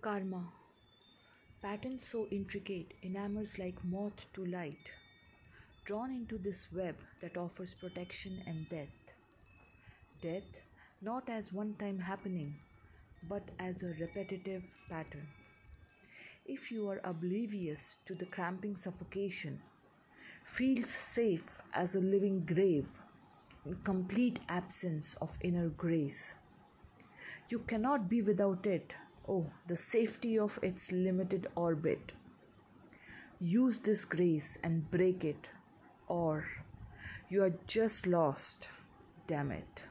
Karma. Patterns so intricate, enamels like moth to light, drawn into this web that offers protection and death. Death not as one time happening, but as a repetitive pattern. If you are oblivious to the cramping suffocation, feels safe as a living grave in complete absence of inner grace. You cannot be without it Oh, the safety of its limited orbit. Use this grace and break it, or you are just lost. Damn it.